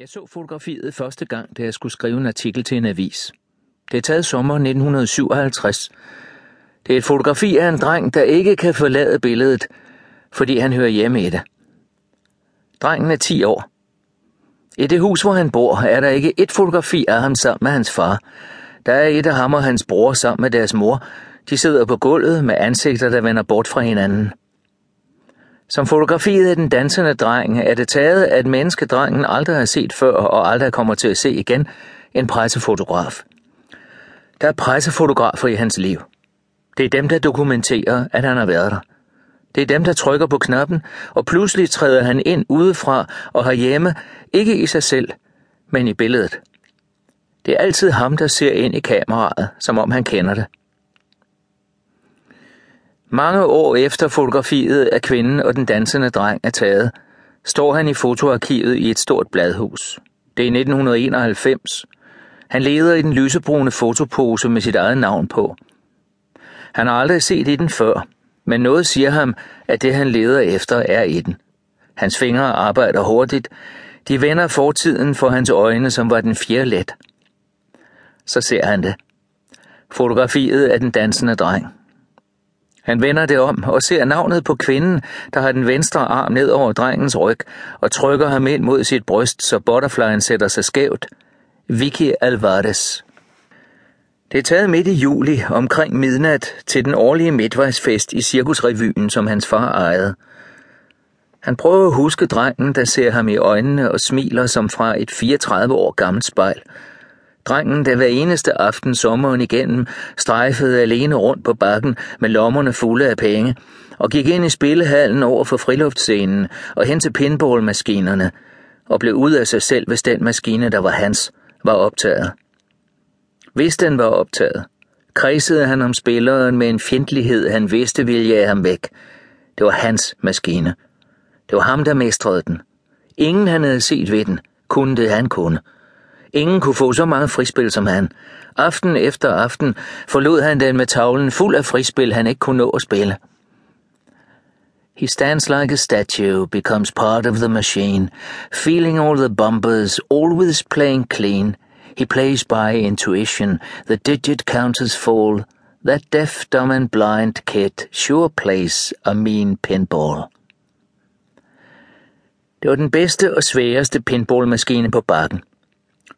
Jeg så fotografiet første gang, da jeg skulle skrive en artikel til en avis. Det er taget sommer 1957. Det er et fotografi af en dreng, der ikke kan forlade billedet, fordi han hører hjemme i det. Drengen er 10 år. I det hus, hvor han bor, er der ikke et fotografi af ham sammen med hans far. Der er et af ham og hans bror sammen med deres mor. De sidder på gulvet med ansigter, der vender bort fra hinanden. Som fotografiet af den dansende dreng er det taget af et menneske, drengen aldrig har set før og aldrig kommer til at se igen, en pressefotograf. Der er pressefotografer i hans liv. Det er dem, der dokumenterer, at han har været der. Det er dem, der trykker på knappen, og pludselig træder han ind udefra og har hjemme, ikke i sig selv, men i billedet. Det er altid ham, der ser ind i kameraet, som om han kender det. Mange år efter fotografiet af kvinden og den dansende dreng er taget, står han i fotoarkivet i et stort bladhus. Det er 1991. Han leder i den lysebrune fotopose med sit eget navn på. Han har aldrig set i den før, men noget siger ham, at det han leder efter er i den. Hans fingre arbejder hurtigt. De vender fortiden for hans øjne, som var den fjerde let. Så ser han det. Fotografiet af den dansende dreng. Han vender det om og ser navnet på kvinden, der har den venstre arm ned over drengens ryg og trykker ham ind mod sit bryst, så butterflyen sætter sig skævt. Vicky Alvarez. Det er taget midt i juli omkring midnat til den årlige midtvejsfest i Cirkusrevyen, som hans far ejede. Han prøver at huske drengen, der ser ham i øjnene og smiler som fra et 34 år gammelt spejl – Drengen, der hver eneste aften sommeren igennem strejfede alene rundt på bakken med lommerne fulde af penge, og gik ind i spillehallen over for friluftscenen og hen til pinballmaskinerne, og blev ud af sig selv, hvis den maskine, der var hans, var optaget. Hvis den var optaget, kredsede han om spilleren med en fjendtlighed, han vidste ville jage ham væk. Det var hans maskine. Det var ham, der mestrede den. Ingen han havde set ved den, kunne det han kunne. Ingen kunne få så mange frispil som han. Aften efter aften forlod han den med tavlen fuld af frispil, han ikke kunne nå at spille. He stands like a statue, becomes part of the machine, feeling all the bumpers, always playing clean. He plays by intuition, the digit counters fall. That deaf, dumb and blind kid sure plays a mean pinball. Det var den bedste og sværeste pinballmaskine på bakken.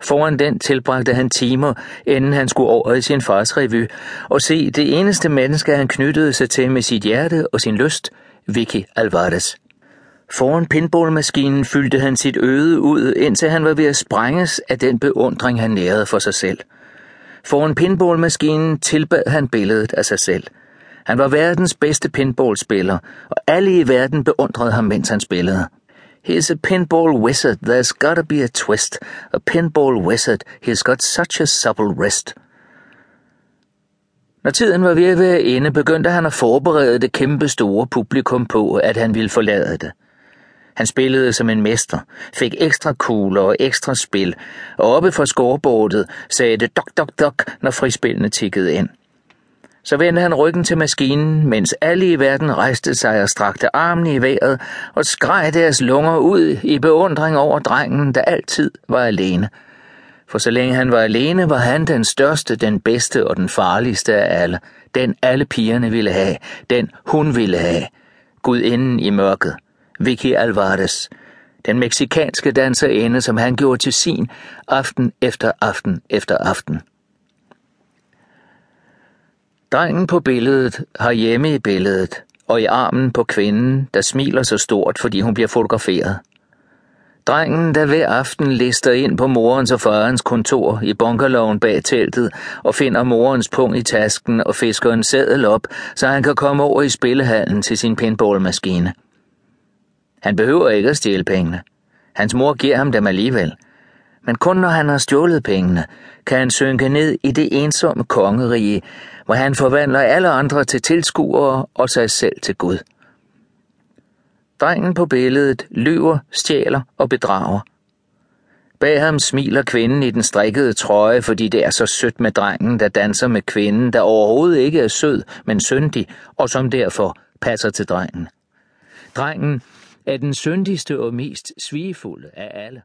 Foran den tilbragte han timer, inden han skulle over i sin fars revy, og se det eneste menneske, han knyttede sig til med sit hjerte og sin lyst, Vicky Alvarez. Foran pinballmaskinen fyldte han sit øde ud, indtil han var ved at sprænges af den beundring, han nærede for sig selv. Foran pinballmaskinen tilbad han billedet af sig selv. Han var verdens bedste pinballspiller, og alle i verden beundrede ham, mens han spillede. He's a pinball wizard, there's gotta be a twist. A pinball wizard, he's got such a supple wrist. Når tiden var ved at være inde, begyndte han at forberede det kæmpe store publikum på, at han ville forlade det. Han spillede som en mester, fik ekstra kugler og ekstra spil, og oppe fra scoreboardet sagde det dok dok dok, når frispillene tikkede ind. Så vendte han ryggen til maskinen, mens alle i verden rejste sig og strakte armene i vejret og skreg deres lunger ud i beundring over drengen, der altid var alene. For så længe han var alene, var han den største, den bedste og den farligste af alle. Den alle pigerne ville have, den hun ville have. Gudinden i mørket, Vicky Alvarez, den meksikanske danserinde, som han gjorde til sin aften efter aften efter aften. Drengen på billedet har hjemme i billedet, og i armen på kvinden, der smiler så stort, fordi hun bliver fotograferet. Drengen, der hver aften lister ind på morens og farens kontor i bunkerloven bag teltet og finder morens pung i tasken og fisker en sædel op, så han kan komme over i spillehallen til sin pinballmaskine. Han behøver ikke at stjæle pengene. Hans mor giver ham dem alligevel – men kun når han har stjålet pengene, kan han synke ned i det ensomme kongerige, hvor han forvandler alle andre til tilskuere og sig selv til Gud. Drengen på billedet lyver, stjæler og bedrager. Bag ham smiler kvinden i den strikkede trøje, fordi det er så sødt med drengen, der danser med kvinden, der overhovedet ikke er sød, men syndig, og som derfor passer til drengen. Drengen er den syndigste og mest svigefulde af alle.